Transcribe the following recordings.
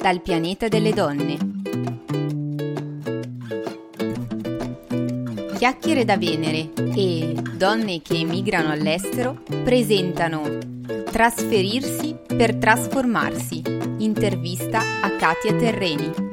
dal pianeta delle donne. Chiacchiere da Venere e Donne che emigrano all'estero presentano Trasferirsi per trasformarsi. Intervista a Katia Terreni.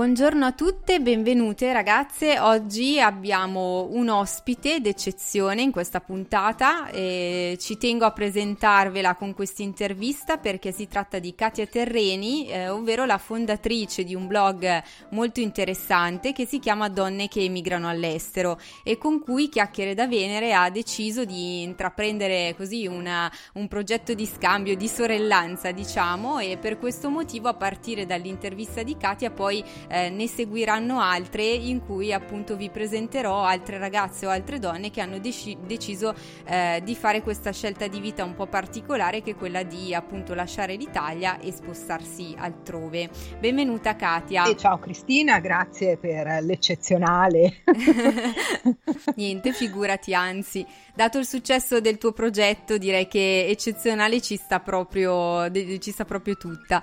Buongiorno a tutte, benvenute ragazze. Oggi abbiamo un ospite d'eccezione in questa puntata e ci tengo a presentarvela con questa intervista perché si tratta di Katia Terreni, eh, ovvero la fondatrice di un blog molto interessante che si chiama Donne che emigrano all'estero e con cui Chiacchiere da Venere ha deciso di intraprendere così una, un progetto di scambio, di sorellanza diciamo e per questo motivo a partire dall'intervista di Katia poi eh, ne seguiranno altre in cui appunto vi presenterò altre ragazze o altre donne che hanno deci- deciso eh, di fare questa scelta di vita un po' particolare che è quella di appunto lasciare l'Italia e spostarsi altrove. Benvenuta Katia. E ciao Cristina, grazie per l'eccezionale. Niente, figurati, anzi, dato il successo del tuo progetto direi che eccezionale ci sta proprio, ci sta proprio tutta.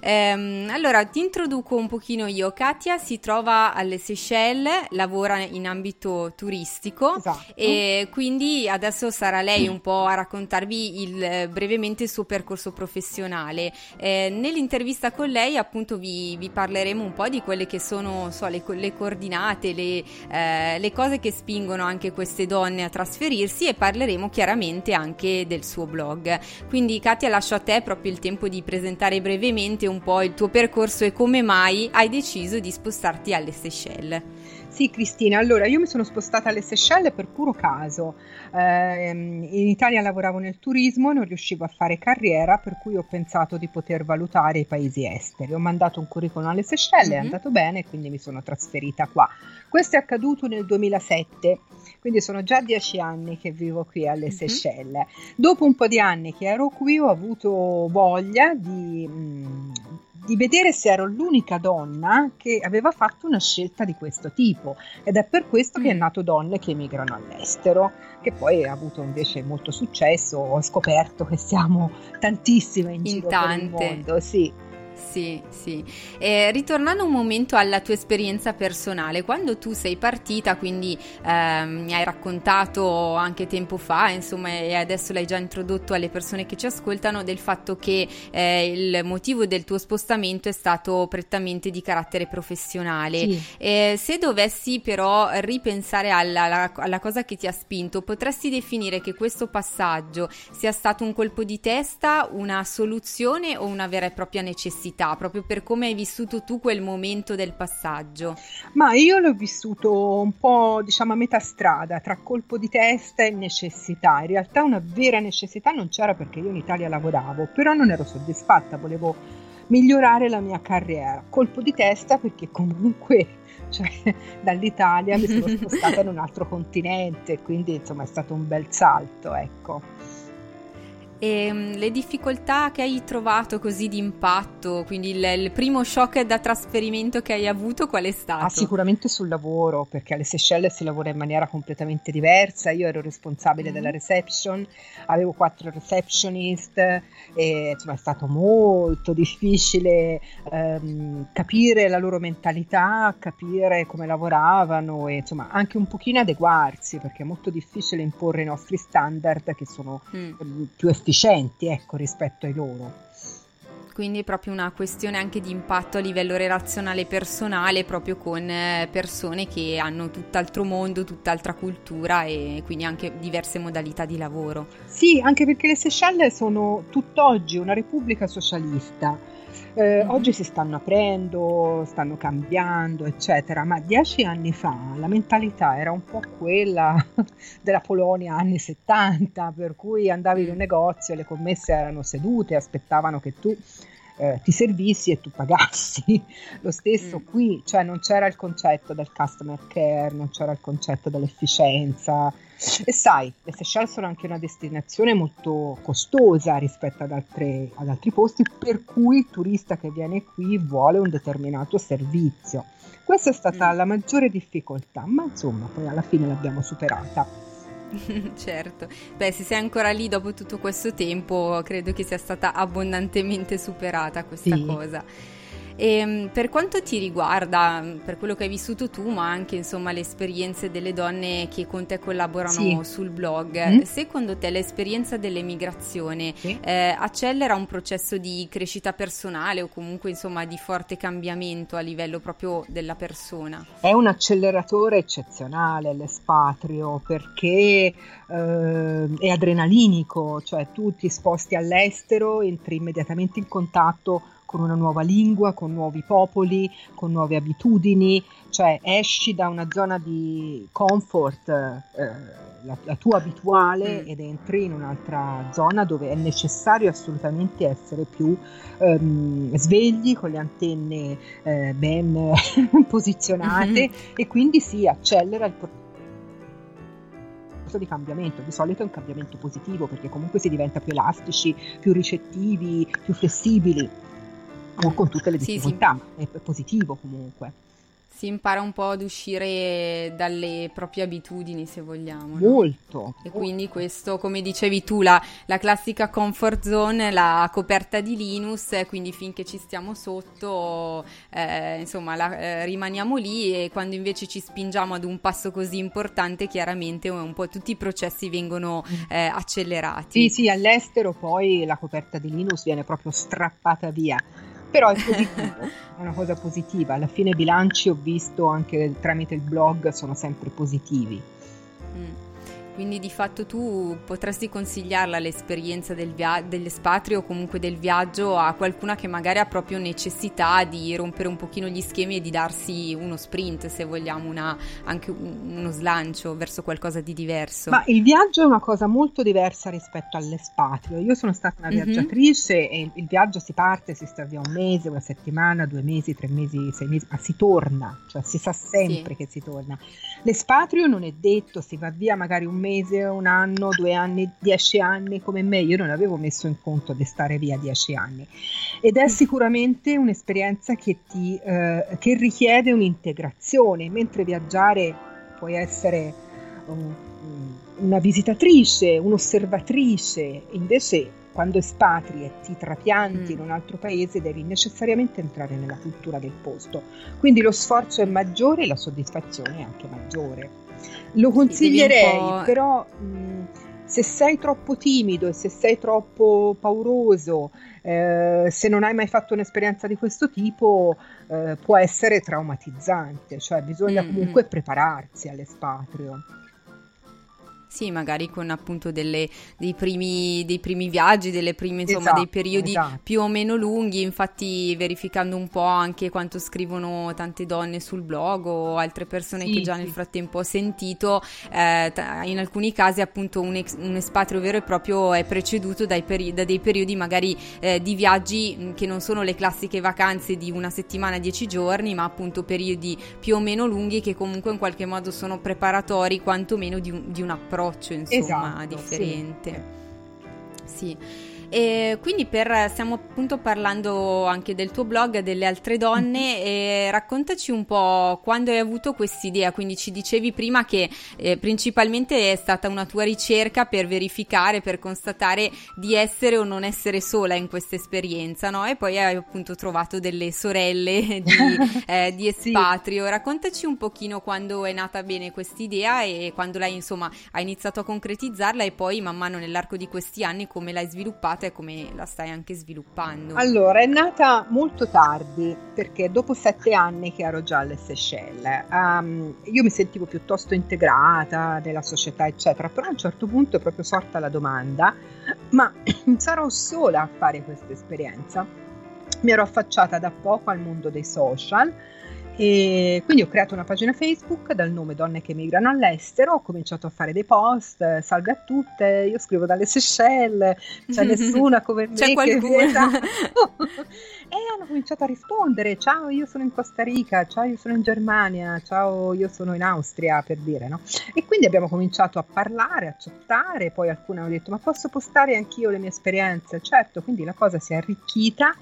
Ehm, allora, ti introduco un pochino io. Katia si trova alle Seychelles, lavora in ambito turistico esatto. e quindi adesso sarà lei un po' a raccontarvi il, brevemente il suo percorso professionale. Eh, nell'intervista con lei appunto vi, vi, parleremo un po' di quelle che sono so, le, le, coordinate, le, eh, le cose che spingono anche queste donne a trasferirsi e parleremo chiaramente anche del suo blog. Quindi Katia lascio a te proprio il tempo di presentare brevemente un po' il tuo percorso e come mai hai deciso di spostarti alle Seychelles. Sì, Cristina, allora io mi sono spostata alle Seychelles per puro caso. Eh, in Italia lavoravo nel turismo, non riuscivo a fare carriera, per cui ho pensato di poter valutare i paesi esteri. Ho mandato un curriculum alle Seychelles, mm-hmm. è mhm. andato bene, quindi mi sono trasferita qua. Questo è accaduto nel 2007, quindi sono già dieci anni che vivo qui alle mm-hmm. Seychelles. Dopo un po' di anni che ero qui ho avuto voglia di... Mh, mm, di vedere se ero l'unica donna che aveva fatto una scelta di questo tipo ed è per questo che è mm. nato Donne che emigrano all'estero, che poi ha avuto invece molto successo, ho scoperto che siamo tantissime in, in giro tante. per il mondo, sì. Sì, sì. E ritornando un momento alla tua esperienza personale, quando tu sei partita, quindi eh, mi hai raccontato anche tempo fa, insomma, e adesso l'hai già introdotto alle persone che ci ascoltano, del fatto che eh, il motivo del tuo spostamento è stato prettamente di carattere professionale. Sì. Eh, se dovessi però ripensare alla, alla, alla cosa che ti ha spinto, potresti definire che questo passaggio sia stato un colpo di testa, una soluzione o una vera e propria necessità? Curiosità, proprio per come hai vissuto tu quel momento del passaggio? Ma io l'ho vissuto un po', diciamo, a metà strada, tra colpo di testa e necessità. In realtà una vera necessità non c'era perché io in Italia lavoravo, però non ero soddisfatta, volevo migliorare la mia carriera. Colpo di testa perché comunque cioè, dall'Italia mi sono spostata in un altro continente, quindi insomma è stato un bel salto, ecco. E ehm, le difficoltà che hai trovato così di impatto, quindi il, il, primo shock da trasferimento che hai avuto, qual è stato? Ah, sicuramente sul lavoro, perché alle Seychelles si lavora in maniera completamente diversa. Io ero responsabile mm-hmm. della reception, avevo quattro receptionist e insomma è stato molto difficile ehm, capire la loro mentalità, capire come lavoravano e insomma anche un pochino adeguarsi, perché è molto difficile imporre i nostri standard che sono mm. più efficaci efficienti ecco, rispetto ai loro. Quindi è proprio una questione anche di impatto a livello relazionale personale, proprio con eh, persone che hanno tutt'altro mondo, tutt'altra cultura e quindi anche diverse modalità di lavoro. Sì, anche perché le Seychelles sono tutt'oggi una repubblica socialista eh, mm-hmm. Oggi si stanno aprendo, stanno cambiando, eccetera, ma dieci anni fa la mentalità era un po' quella della Polonia anni 70, per cui andavi in un mm. negozio, le commesse erano sedute, aspettavano che tu eh, ti servissi e tu pagassi. Lo stesso mm. qui, cioè non c'era il concetto del customer care, non c'era il concetto dell'efficienza. E sai, le Seychelles sono anche una destinazione molto costosa rispetto ad, altre, ad altri posti, per cui il turista che viene qui vuole un determinato servizio. Questa è stata mm. la maggiore difficoltà, ma insomma poi alla fine l'abbiamo superata. certo, beh, se sei ancora lì dopo tutto questo tempo, credo che sia stata abbondantemente superata questa sì. cosa. E, ehm, per quanto ti riguarda, per quello che hai vissuto tu, ma anche insomma le esperienze delle donne che con te collaborano sì. sul blog, mm. secondo te l'esperienza dell'emigrazione sì. eh, accelera un processo di crescita personale o comunque insomma di forte cambiamento a livello proprio della persona? È un acceleratore eccezionale l'espatrio perché eh, è adrenalinico, cioè tu ti sposti all'estero, entri immediatamente in contatto con una nuova lingua, con nuovi popoli, con nuove abitudini, cioè esci da una zona di comfort, eh, la, la, tua abituale, mm. ed entri in un'altra zona dove è necessario assolutamente essere più ehm, svegli, con le antenne eh, ben posizionate mm-hmm. e quindi si accelera il processo di cambiamento. Di solito è un cambiamento positivo perché comunque si diventa più elastici, più ricettivi, più flessibili con tutte le difficoltà, sì, sì. è positivo comunque si impara un po' ad uscire dalle proprie abitudini, se vogliamo. No? Molto. E quindi questo, come dicevi tu, la, la, classica comfort zone, la coperta di Linus, quindi finché ci stiamo sotto, eh, insomma, la, eh, rimaniamo lì e quando invece ci spingiamo ad un passo così importante, chiaramente un po' tutti i processi vengono mm. eh, accelerati. Sì, sì, all'estero poi la coperta di Linus viene proprio strappata via però è positivo, è una cosa positiva. Alla fine i bilanci ho visto anche tramite il blog sono sempre positivi. Mm. Quindi di fatto tu potresti consigliarla l'esperienza del via- dell'espatrio o comunque del viaggio a qualcuna che magari ha proprio necessità di rompere un pochino gli schemi e di darsi uno sprint, se vogliamo, una, anche uno slancio verso qualcosa di diverso. Ma il viaggio è una cosa molto diversa rispetto all'espatrio. Io sono stata una mhm. viaggiatrice mm-hmm. e il viaggio si parte, si sta via un mese, una settimana, due mesi, tre mesi, sei mesi, ma si torna, cioè si sa sempre sì. che si torna. L'espatrio non è detto, si va via magari un mese mese, un anno, due anni, dieci anni come me, io non avevo messo in conto di stare via dieci anni ed è sicuramente un'esperienza che, ti, eh, che richiede un'integrazione, mentre viaggiare puoi essere um, una visitatrice, un'osservatrice, invece quando espatri e ti trapianti mm. in un altro paese devi necessariamente entrare nella cultura del posto. Quindi lo sforzo è maggiore e la soddisfazione è anche maggiore. Lo consiglierei, però mh, se sei troppo timido e se sei troppo pauroso, eh, se non hai mai fatto un'esperienza di questo tipo, eh, può essere traumatizzante, cioè bisogna mm-hmm. comunque prepararsi all'espatrio. Sì, magari con appunto delle, dei, primi, dei, primi, viaggi, delle prime, insomma, esatto, dei periodi esatto. più o meno lunghi, infatti verificando un po' anche quanto scrivono tante donne sul blog o altre persone sì, che già sì. nel frattempo ho sentito, eh, in alcuni casi appunto un, ex, un, espatrio vero e proprio è preceduto peri- da dei periodi magari eh, di viaggi che non sono le classiche vacanze di una settimana, dieci giorni, ma appunto periodi più o meno lunghi che comunque in qualche modo sono preparatori quantomeno di un, di un approccio approccio insomma esatto, differente. Sì. Sì. E quindi per, stiamo appunto parlando anche del tuo blog, delle altre donne, e raccontaci un po' quando hai avuto quest'idea, quindi ci dicevi prima che eh, principalmente è stata una tua ricerca per verificare, per constatare di essere o non essere sola in questa esperienza, no? E poi hai appunto trovato delle sorelle di, eh, di espatrio. Sì. Raccontaci un pochino quando è nata bene quest'idea e quando l'hai insomma hai iniziato a concretizzarla e poi man mano nell'arco di questi anni come l'hai sviluppata e come la stai anche sviluppando? Allora, è nata molto tardi perché dopo sette anni che ero già alle Seychelles, um, io mi sentivo piuttosto integrata nella società, eccetera, però a un certo punto è proprio sorta la domanda, ma sarò sola a fare questa esperienza? Mi ero affacciata da poco al mondo dei social e quindi ho creato una pagina Facebook dal nome Donne che migrano all'estero, ho cominciato a fare dei post, salve a tutte, io scrivo dalle Seychelles, c'è nessuna come me c'è qualcuno. e hanno cominciato a rispondere, ciao io sono in Costa Rica, ciao io sono in Germania, ciao io sono in Austria per dire, no? E quindi abbiamo cominciato a parlare, a chattare, poi alcune hanno detto ma posso postare anch'io le mie esperienze? Certo, quindi la cosa si è arricchita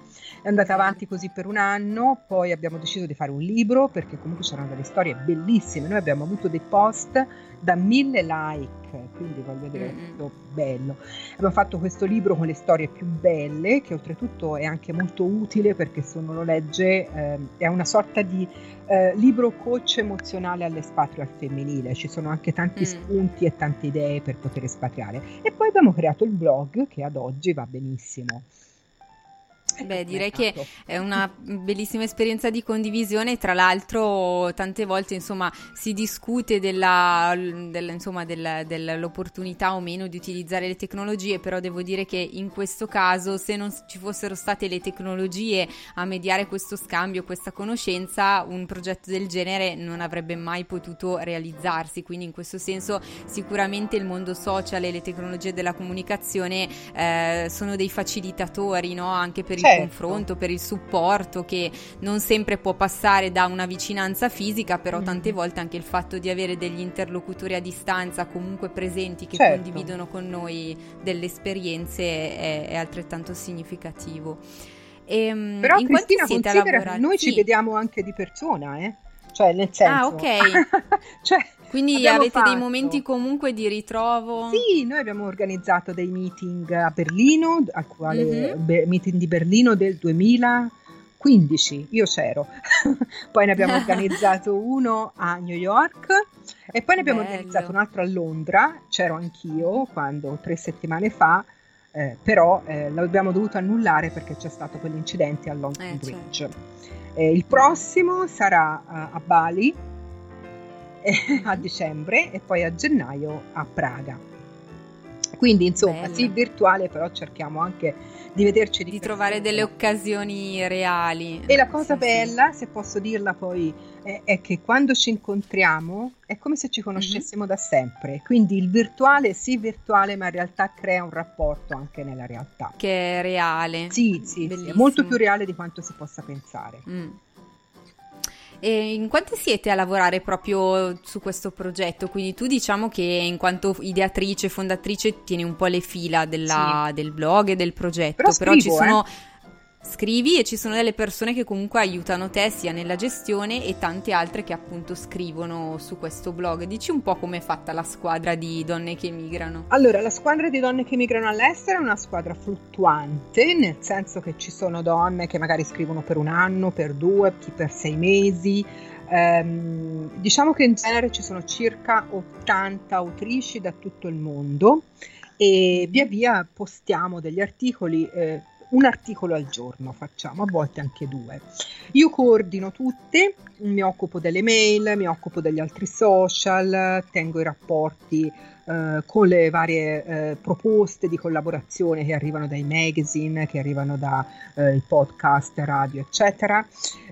è andata avanti così per un anno, poi abbiamo deciso di fare un libro perché comunque c'erano delle storie bellissime. Noi abbiamo avuto dei post da mille like, quindi voglio dire, mm-hmm. è bello. Abbiamo fatto questo libro con le storie più belle, che oltretutto è anche molto utile perché se uno lo legge eh, è una sorta di eh, libro coach emozionale all'espatrio al femminile. Ci sono anche tanti mm. spunti e tante idee per poter espatriare. E poi abbiamo creato il blog che ad oggi va benissimo. Beh, direi che è una bellissima esperienza di condivisione. Tra l'altro, tante volte insomma, si discute della, della, insomma, della, dell'opportunità o meno di utilizzare le tecnologie, però devo dire che in questo caso, se non ci fossero state le tecnologie a mediare questo scambio, questa conoscenza, un progetto del genere non avrebbe mai potuto realizzarsi. Quindi, in questo senso, sicuramente il mondo social e le tecnologie della comunicazione eh, sono dei facilitatori no? anche per il certo. confronto, per il supporto che non sempre può passare da una vicinanza fisica, però mm. tante volte anche il fatto di avere degli interlocutori a distanza comunque presenti che certo. condividono con noi delle esperienze è, è altrettanto significativo. E, ehm, Però in Cristina considera che noi sì. ci vediamo anche di persona, eh? Cioè, nel senso... Ah, ok. cioè, Quindi avete fatto... dei momenti comunque di ritrovo? Sì, noi abbiamo organizzato dei meeting a Berlino, al quale mm-hmm. be- meeting di Berlino del 2015, io c'ero. poi ne abbiamo organizzato uno a New York e poi ne abbiamo Bello. organizzato un altro a Londra, c'ero anch'io quando tre settimane fa. Eh, però eh, l'abbiamo dovuto annullare perché c'è stato quell'incidente a London eh, Bridge. Certo. Eh, il prossimo sarà a, a Bali eh, a dicembre e poi a gennaio a Praga. Quindi insomma, Bello. sì, virtuale, però cerchiamo anche di vederci di, di trovare delle occasioni reali. E la cosa sì, bella, sì. se posso dirla poi, è, è, che quando ci incontriamo è come se ci conoscessimo mm-hmm. da sempre. Quindi il virtuale, sì, virtuale, ma in realtà crea un rapporto anche nella realtà. Che è reale. Sì, sì, sì è molto più reale di quanto si possa pensare. Mm. E in quanti siete a lavorare proprio su questo progetto? Quindi tu diciamo che in quanto ideatrice, fondatrice, tieni un po' le fila della, sì. del blog e del progetto, però, però scrivo, ci sono... Eh scrivi e ci sono delle persone che comunque aiutano te sia nella gestione e tante altre che appunto scrivono su questo blog. Dici un po' come è fatta la squadra di donne che migrano. Allora, la squadra di donne che migrano all'estero è una squadra fluttuante, nel senso che ci sono donne che magari scrivono per un anno, per due, chi per sei mesi. Um, diciamo che in genere ci sono circa 80 autrici da tutto il mondo e via via postiamo degli articoli. Eh, un articolo al giorno facciamo, a volte anche due. Io coordino tutte, mi occupo delle mail, mi occupo degli altri social, tengo i rapporti eh, con le varie eh, proposte di collaborazione che arrivano dai magazine, che arrivano dai eh, podcast, radio, eccetera.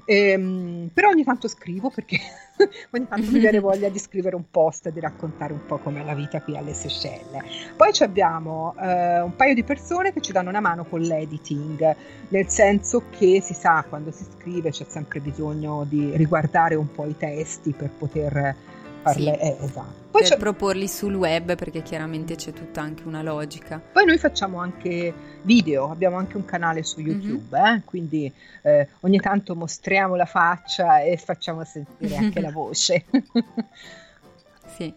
Ehm, però ogni tanto scrivo perché ogni tanto mi viene voglia di scrivere un post e di raccontare un po' com'è la vita qui alle Seychelles. Poi abbiamo eh, un paio di persone che ci danno una mano con l'editing, nel senso che si sa quando si scrive c'è sempre bisogno di riguardare un po' i testi per poter farle, sì. eh, esatto. Poi per proporli sul web perché chiaramente c'è tutta anche una logica. Poi noi facciamo anche video, abbiamo anche un canale su mhm. YouTube, mm-hmm. eh? quindi eh, ogni tanto mostriamo la faccia e facciamo sentire anche la voce. sì.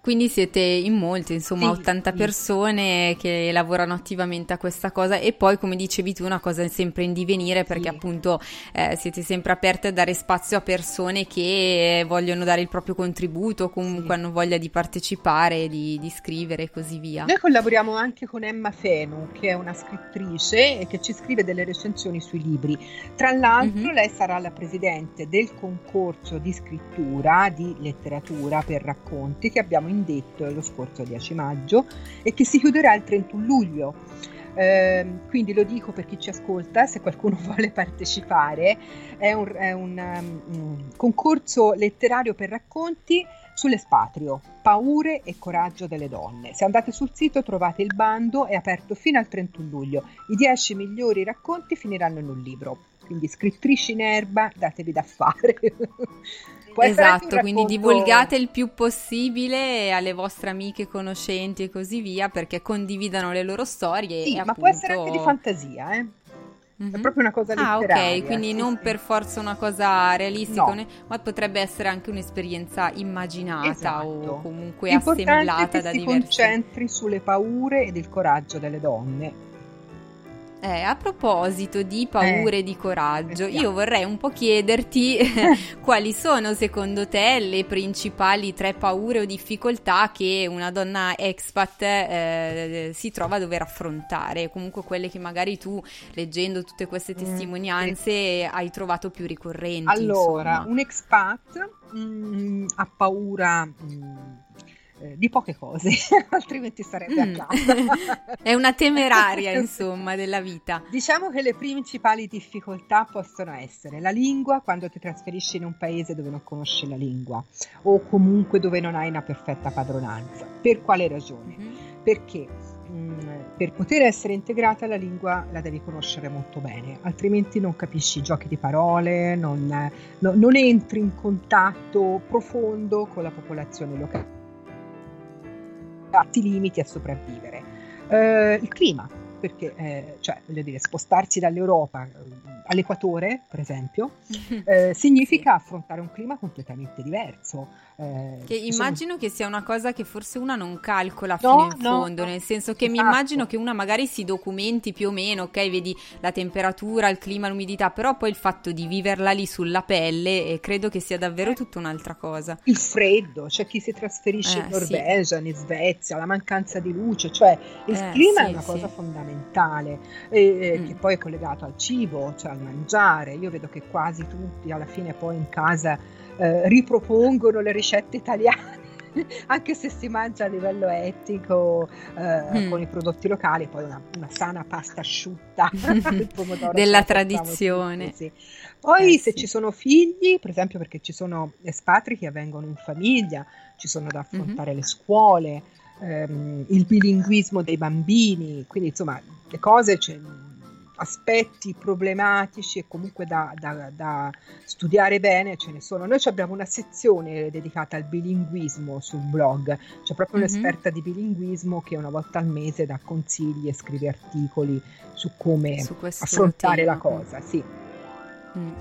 Quindi siete in molti, insomma, sì, 80 sì. persone che lavorano attivamente a questa cosa e poi, come dicevi tu, una cosa sempre in divenire perché sì. appunto eh, siete sempre aperte a dare spazio a persone che vogliono dare il proprio contributo, comunque hanno voglia di partecipare, di, di, scrivere e così via. Noi collaboriamo anche con Emma Fenu, che è una scrittrice e che ci scrive delle recensioni sui libri. Tra l'altro, mm-hmm. lei sarà la presidente del concorso di scrittura di letteratura per racconti che abbiamo indetto lo scorso 10 maggio e che si chiuderà il 31 luglio. Eh, quindi lo dico per chi ci ascolta, se qualcuno vuole partecipare, è un, è un um, concorso letterario per racconti sull'espatrio, paure e coraggio delle donne. Se andate sul sito trovate il bando, è aperto fino al 31 luglio. I 10 migliori racconti finiranno in un libro. Quindi scrittrici in erba, datevi da fare. Esatto, quindi divulgate il più possibile alle vostre amiche, conoscenti e così via perché condividano le loro storie. Sì, ma appunto... può essere anche di fantasia, eh? Mm-hmm. È mhm. proprio una cosa letteraria. Ah, ok, quindi sì, non sì. per forza una cosa realistica, no. ma potrebbe essere anche un'esperienza immaginata esatto. o comunque assemblata da diversi. Si concentri sulle paure ed il coraggio delle donne eh, a proposito di paure e eh, di coraggio, esatto. io vorrei un po' chiederti quali sono secondo te le principali tre paure o difficoltà che una donna expat eh, si trova a dover affrontare, comunque quelle che magari tu leggendo tutte queste testimonianze mm, hai trovato più ricorrenti. Allora, insomma. un expat mh, mm, ha paura... Mh, mm, eh, di poche cose, altrimenti sarebbe mm. a casa. È una temeraria, insomma, della vita. Diciamo che le principali difficoltà possono essere la lingua, quando ti trasferisci in un paese dove non conosci la lingua, o comunque dove non hai una perfetta padronanza. Per quale ragione? Mm-hmm. Perché mh, mm, per poter essere integrata la lingua la devi conoscere molto bene, altrimenti non capisci i giochi di parole, non, no, non entri in contatto profondo con la popolazione locale ti limiti a sopravvivere. Eh, il clima, perché eh, cioè, voglio dire, spostarsi dall'Europa all'equatore, per esempio, eh, significa affrontare un clima completamente diverso. Eh, che immagino che sia una cosa che forse una non calcola no, fino in no, fondo, no, nel senso che esatto. mi immagino che una magari si documenti più o meno, ok, vedi la temperatura, il clima, l'umidità, però poi il fatto di viverla lì sulla pelle eh, credo che sia davvero tutta un'altra cosa. Il freddo, c'è cioè chi si trasferisce in eh, Norvegia, sì. in Svezia, la mancanza di luce, cioè il eh, clima sì, è una cosa sì. fondamentale, mm. che poi è collegato al cibo, cioè al mangiare. Io vedo che quasi tutti alla fine poi in casa eh, ripropongono le ricette italiane. anche se si mangia a livello etico eh, mm. con i prodotti locali, poi una, una sana pasta asciutta della tradizione. Tutti, sì. Poi eh, se sì. ci sono figli, per esempio perché ci sono espatri che vengono in famiglia, ci sono da affrontare mm-hmm. le scuole, ehm, il bilinguismo dei bambini, quindi insomma le cose cioè, aspetti problematici e comunque da, da, da, studiare bene ce ne sono. Noi abbiamo una sezione dedicata al bilinguismo sul blog, c'è proprio mm-hmm. un'esperta di bilinguismo che una volta al mese dà consigli e scrive articoli su come su affrontare tema. la cosa. Sì. Mm.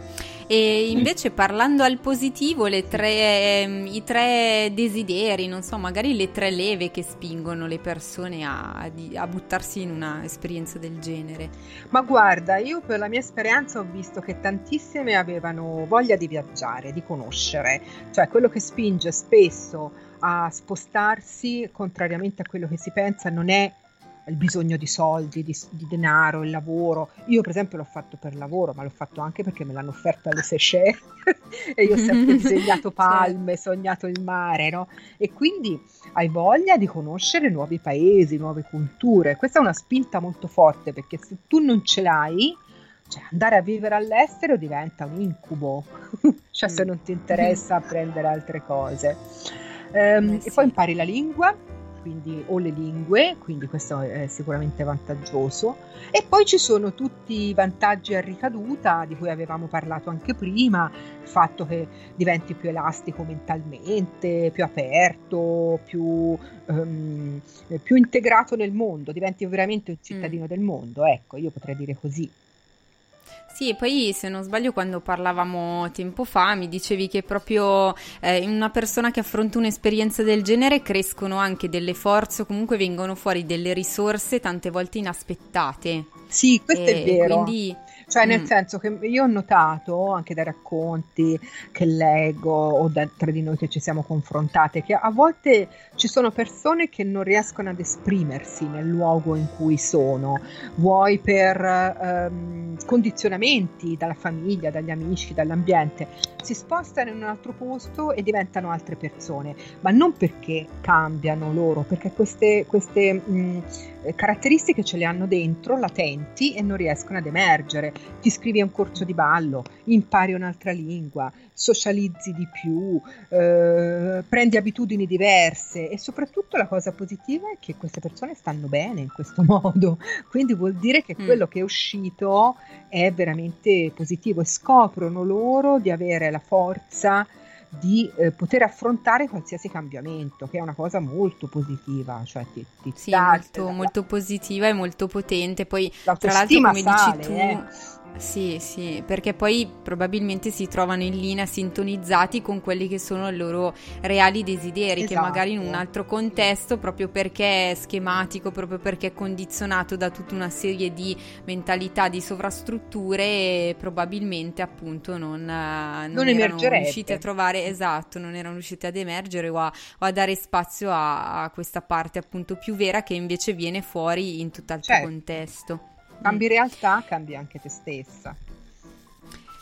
E invece parlando al positivo, tre, ehm, i tre desideri, non so, magari le tre leve che spingono le persone a, a buttarsi in un'esperienza del genere. Ma guarda, io per la mia esperienza ho visto che tantissime avevano voglia di viaggiare, di conoscere, cioè quello che spinge spesso a spostarsi, contrariamente a quello che si pensa, non è il bisogno di soldi, di, di, denaro, il lavoro. Io per esempio l'ho fatto per lavoro, ma l'ho fatto anche perché me l'hanno offerto alle Seychelles e io ho sempre disegnato palme, certo. sognato il mare, no? E quindi hai voglia di conoscere nuovi paesi, nuove culture. Questa è una spinta molto forte perché se tu non ce l'hai, cioè andare a vivere all'estero diventa un incubo, cioè se mm. non ti interessa apprendere altre cose. Um, eh sì. E poi impari la lingua, quindi, o le lingue, quindi questo è sicuramente vantaggioso. E poi ci sono tutti i vantaggi a ricaduta di cui avevamo parlato anche prima, il fatto che diventi più elastico mentalmente, più aperto, più, um, più integrato nel mondo, diventi veramente un cittadino mm. del mondo, ecco, io potrei dire così. Sì, poi se non sbaglio quando parlavamo tempo fa mi dicevi che proprio eh, in una persona che affronta un'esperienza del genere crescono anche delle forze o comunque vengono fuori delle risorse tante volte inaspettate. Sì, questo e è vero. Quindi cioè, nel mm. senso che io ho notato anche dai racconti che leggo o da, tra di noi che ci siamo confrontate che a volte ci sono persone che non riescono ad esprimersi nel luogo in cui sono, vuoi per ehm, condizionamenti dalla famiglia, dagli amici, dall'ambiente, si spostano in un altro posto e diventano altre persone, ma non perché cambiano loro, perché queste, queste mh, caratteristiche ce le hanno dentro, latenti e non riescono ad emergere ti iscrivi a un corso di ballo, impari un'altra lingua, socializzi di più, eh, prendi abitudini diverse e soprattutto la cosa positiva è che queste persone stanno bene in questo modo, quindi vuol dire che mm. quello che è uscito è veramente positivo e scoprono loro di avere la forza di eh, poter affrontare qualsiasi cambiamento, che è una cosa molto positiva. Cioè ti, ti sì, molto, molto, positiva e molto potente. Poi, tra l'altro, come sale, dici tu. Eh sì, sì, perché poi probabilmente si trovano in linea sintonizzati con quelli che sono i loro reali desideri, esatto. che magari in un altro contesto, proprio perché è schematico, proprio perché è condizionato da tutta una serie di mentalità, di sovrastrutture, probabilmente appunto non, non, non erano riusciti a trovare, esatto, non erano riusciti ad emergere o a, o a dare spazio a, a, questa parte appunto più vera che invece viene fuori in tutt'altro certo. contesto. Cambi realtà, cambi anche te stessa.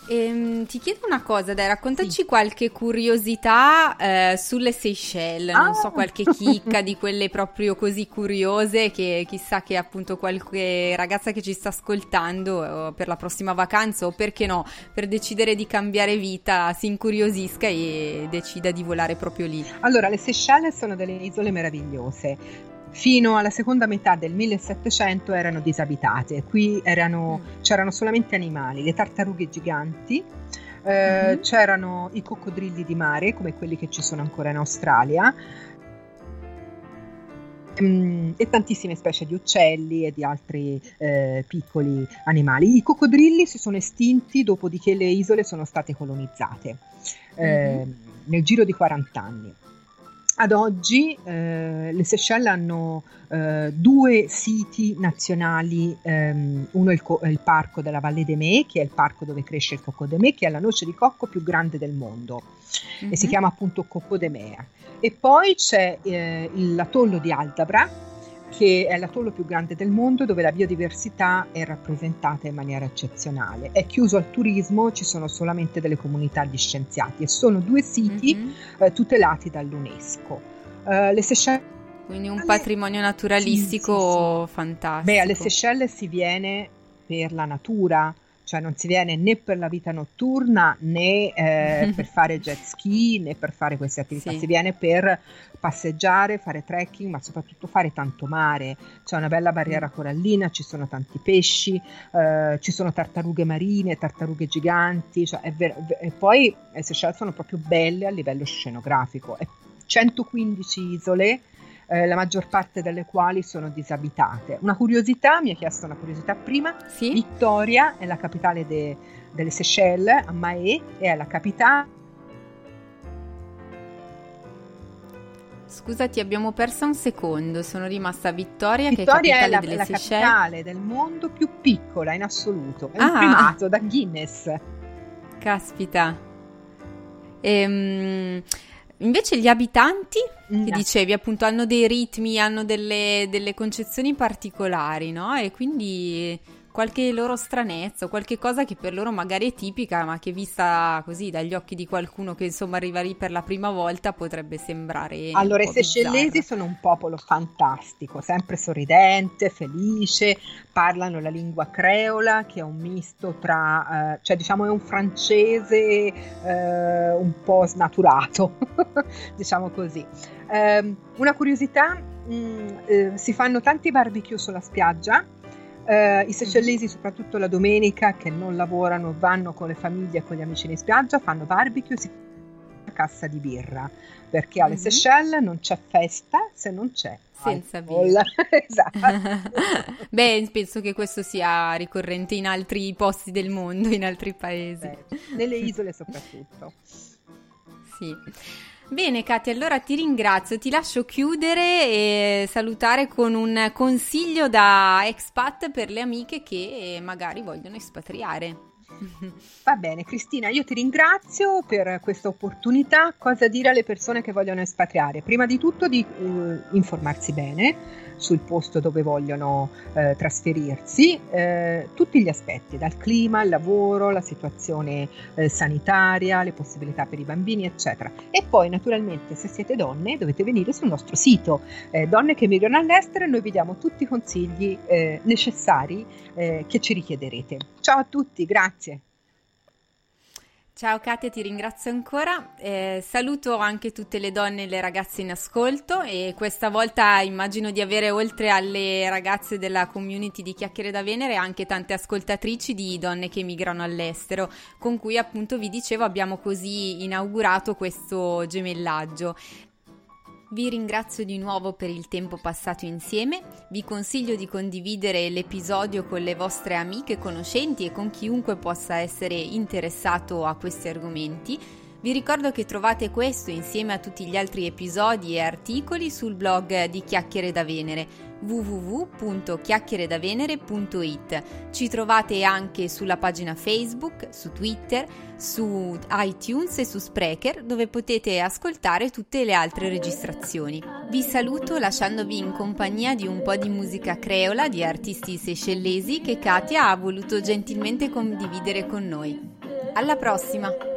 Ehm, ti chiedo una cosa, dai, raccontaci sì. qualche curiosità eh, sulle Seychelles, ah. non so, ah. qualche chicca di quelle proprio così curiose che chissà che appunto qualche ragazza che ci sta ascoltando eh, per la prossima vacanza o perché no, per decidere di cambiare vita si incuriosisca e decida di volare proprio lì. Allora, le Seychelles sono delle isole meravigliose fino alla seconda metà del 1700 erano disabitate, qui erano, mm. c'erano solamente animali, le tartarughe giganti, eh, mm-hmm. c'erano i coccodrilli di mare come quelli che ci sono ancora in Australia mm, e tantissime specie di uccelli e di altri eh, piccoli animali. I coccodrilli si sono estinti dopodiché le isole sono state colonizzate eh, mm-hmm. nel giro di 40 anni. Ad oggi eh, le Seychelles hanno eh, due siti nazionali, ehm, uno è il, co- il, parco della Valle de Me, che è il parco dove cresce il cocco de me, che è la noce di cocco più grande del mondo mm-hmm. e si mhm. chiama appunto Cocco de Mea. E poi c'è eh, l'atollo di Aldabra, che è l'atollo più grande del mondo dove la biodiversità è rappresentata in maniera eccezionale. È chiuso al turismo, ci sono solamente delle comunità di scienziati e sono due siti mm-hmm. eh, tutelati dall'UNESCO. Uh, le Seychelles quindi un patrimonio naturalistico sì, sì, sì. fantastico. Beh, alle Seychelles si viene per la natura, cioè non si viene né per la vita notturna né eh, per fare jet ski né per fare queste attività, sì. si viene per passeggiare, fare trekking, ma soprattutto fare tanto mare. C'è una bella barriera corallina, ci sono tanti pesci, eh, ci sono tartarughe marine, tartarughe giganti, cioè ver- e poi le Seychelles sono proprio belle a livello scenografico. È 115 isole eh, la maggior parte delle quali sono disabitate. Una curiosità, mi ha chiesto una curiosità prima, sì? Vittoria è la capitale de, delle Seychelles, a Mahé, è la capitale Scusa, ti abbiamo perso un secondo. Sono rimasta a Vittoria, Vittoria che è capitale è la, delle la Seychelles. capitale del mondo più piccola in assoluto. È ah. un primato da Guinness. Caspita. Ehm, Invece gli abitanti, no. che dicevi, appunto, hanno dei ritmi, hanno delle, delle concezioni particolari, no? E quindi qualche loro stranezza, qualche cosa che per loro magari è tipica, ma che vista così dagli occhi di qualcuno che insomma arriva lì per la prima volta potrebbe sembrare. Allora, i seychellesi sono un popolo fantastico, sempre sorridente, felice, parlano la lingua creola, che è un misto tra, eh, cioè diciamo è un francese eh, un po' snaturato, diciamo così. Eh, una curiosità mh, mm, eh, si fanno tanti barbecue sulla spiaggia. Eh, I seychellesi, mm. soprattutto la domenica, che non lavorano, vanno con le famiglie e con gli amici in spiaggia, fanno barbecue, si fa cassa di birra, perché alle mm-hmm. Seychelles non c'è festa se non c'è senza birra. esatto. Beh, penso che questo sia ricorrente in altri posti del mondo, in altri paesi. Beh, nelle isole soprattutto. sì. Bene Katia, allora ti ringrazio, ti lascio chiudere e salutare con un consiglio da expat per le amiche che magari vogliono espatriare. Va bene, Cristina, io ti ringrazio per questa opportunità. Cosa dire alle persone che vogliono espatriare? Prima di tutto di eh, informarsi bene sul posto dove vogliono eh, trasferirsi, eh, tutti gli aspetti, dal clima, il lavoro, la situazione eh, sanitaria, le possibilità per i bambini, eccetera. E poi, naturalmente, se siete donne, dovete venire sul nostro sito, eh, Donne che migrano all'estero, e noi vi diamo tutti i consigli eh, necessari che ci richiederete. Ciao a tutti, grazie. Ciao Katia, ti ringrazio ancora. Eh, saluto anche tutte le donne e le ragazze in ascolto e questa volta immagino di avere oltre alle ragazze della community di Chiacchiere da Venere anche tante ascoltatrici di donne che migrano all'estero, con cui appunto vi dicevo abbiamo così inaugurato questo gemellaggio. Vi ringrazio di nuovo per il tempo passato insieme, vi consiglio di condividere l'episodio con le vostre amiche, conoscenti e con chiunque possa essere interessato a questi argomenti. Vi ricordo che trovate questo insieme a tutti gli altri episodi e articoli sul blog di Chiacchiere da Venere www.chiacchieredavenere.it. Ci trovate anche sulla pagina Facebook, su Twitter, su iTunes e su Sprecher dove potete ascoltare tutte le altre registrazioni. Vi saluto lasciandovi in compagnia di un po' di musica creola di artisti seychellesi che Katia ha voluto gentilmente condividere con noi. Alla prossima!